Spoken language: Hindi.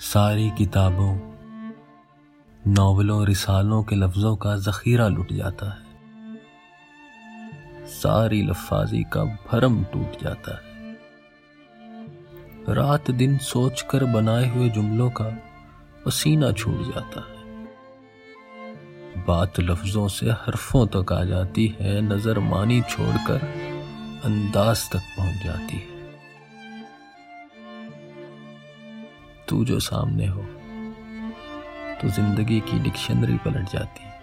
सारी किताबों, नावलों, रिसालों के लफ्ज़ों का ज़ख़ीरा लुट जाता है। सारी लफाजी का भरम टूट जाता है। रात दिन सोचकर बनाए हुए जुमलों का पसीना छूट जाता है। बात लफ्जों से हरफों तक आ जाती है, नज़र मानी छोड़कर अंदाज तक पहुँच जाती है। तू जो सामने हो तो ज़िंदगी की डिक्शनरी पलट जाती है।